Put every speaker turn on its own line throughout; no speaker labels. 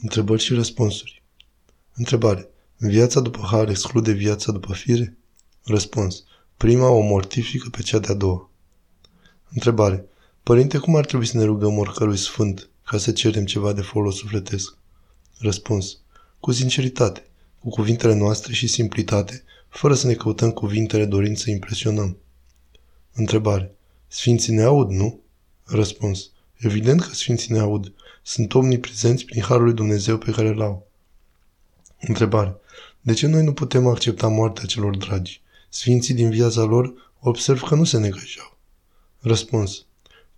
Întrebări și răspunsuri. Întrebare. Viața după har exclude viața după fire? Răspuns. Prima o mortifică pe cea de-a doua. Întrebare. Părinte, cum ar trebui să ne rugăm oricărui sfânt ca să cerem ceva de folos sufletesc? Răspuns. Cu sinceritate, cu cuvintele noastre și simplitate, fără să ne căutăm cuvintele dorind să impresionăm. Întrebare. Sfinții ne aud, nu? Răspuns. Evident că Sfinții ne aud. Sunt omniprezenți prin Harul lui Dumnezeu pe care îl au. Întrebare. De ce noi nu putem accepta moartea celor dragi? Sfinții din viața lor observ că nu se negăjeau. Răspuns.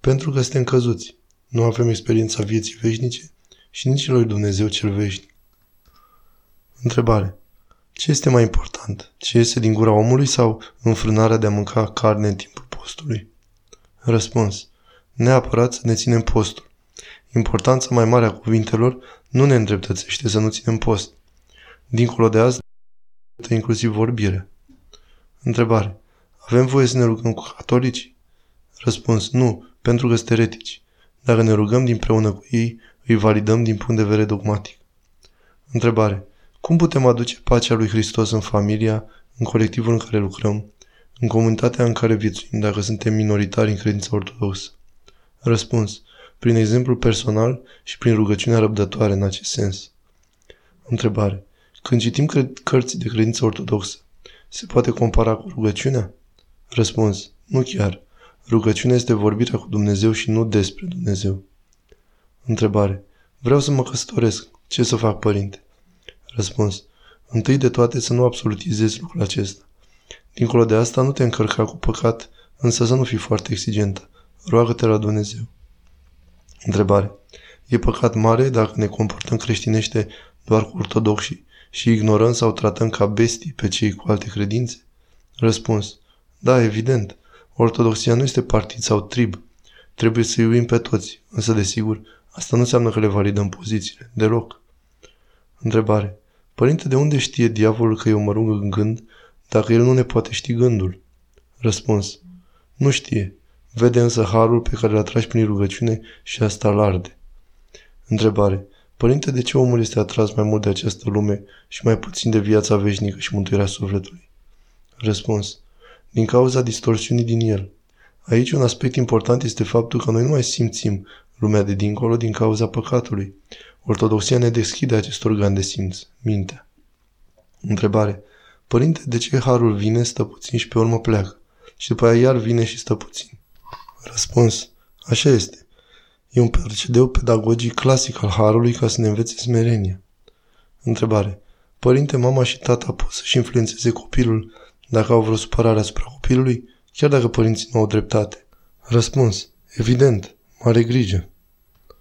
Pentru că suntem căzuți. Nu avem experiența vieții veșnice și nici lui Dumnezeu cel veșnic. Întrebare. Ce este mai important? Ce este din gura omului sau înfrânarea de a mânca carne în timpul postului? Răspuns. Neapărat să ne ținem postul. Importanța mai mare a cuvintelor nu ne îndreptățește să nu ținem post. Dincolo de asta, inclusiv vorbirea. Întrebare. Avem voie să ne rugăm cu catolici? Răspuns. Nu, pentru că sunt eretici. Dacă ne rugăm dinpreună cu ei, îi validăm din punct de vedere dogmatic. Întrebare. Cum putem aduce pacea lui Hristos în familia, în colectivul în care lucrăm, în comunitatea în care viețuim, dacă suntem minoritari în credința ortodoxă? Răspuns. Prin exemplu personal și prin rugăciunea răbdătoare în acest sens. Întrebare. Când citim cărți de credință ortodoxă, se poate compara cu rugăciunea? Răspuns. Nu chiar. Rugăciunea este vorbirea cu Dumnezeu și nu despre Dumnezeu. Întrebare. Vreau să mă căsătoresc. Ce să fac, părinte? Răspuns. Întâi de toate să nu absolutizezi lucrul acesta. Dincolo de asta, nu te încărca cu păcat, însă să nu fii foarte exigentă. Roagă-te la Dumnezeu. Întrebare. E păcat mare dacă ne comportăm creștinește doar cu ortodoxii și ignorăm sau tratăm ca bestii pe cei cu alte credințe? Răspuns. Da, evident. Ortodoxia nu este partid sau trib. Trebuie să iubim pe toți, însă, desigur, asta nu înseamnă că le validăm pozițiile. Deloc. Întrebare. Părinte, de unde știe diavolul că eu mă rug în gând dacă el nu ne poate ști gândul? Răspuns. Nu știe. Vede însă harul pe care îl atragi prin rugăciune și asta îl arde. Întrebare. Părinte, de ce omul este atras mai mult de această lume și mai puțin de viața veșnică și mântuirea sufletului? Răspuns. Din cauza distorsiunii din el. Aici un aspect important este faptul că noi nu mai simțim lumea de dincolo din cauza păcatului. Ortodoxia ne deschide acest organ de simț, mintea. Întrebare. Părinte, de ce harul vine, stă puțin și pe urmă pleacă? Și după aia iar vine și stă puțin. Răspuns. Așa este. E un procedeu pedagogic clasic al harului ca să ne învețe smerenia. Întrebare. Părinte, mama și tata pot să-și influențeze copilul dacă au vreo supărare asupra copilului, chiar dacă părinții nu au dreptate? Răspuns. Evident. Mare grijă.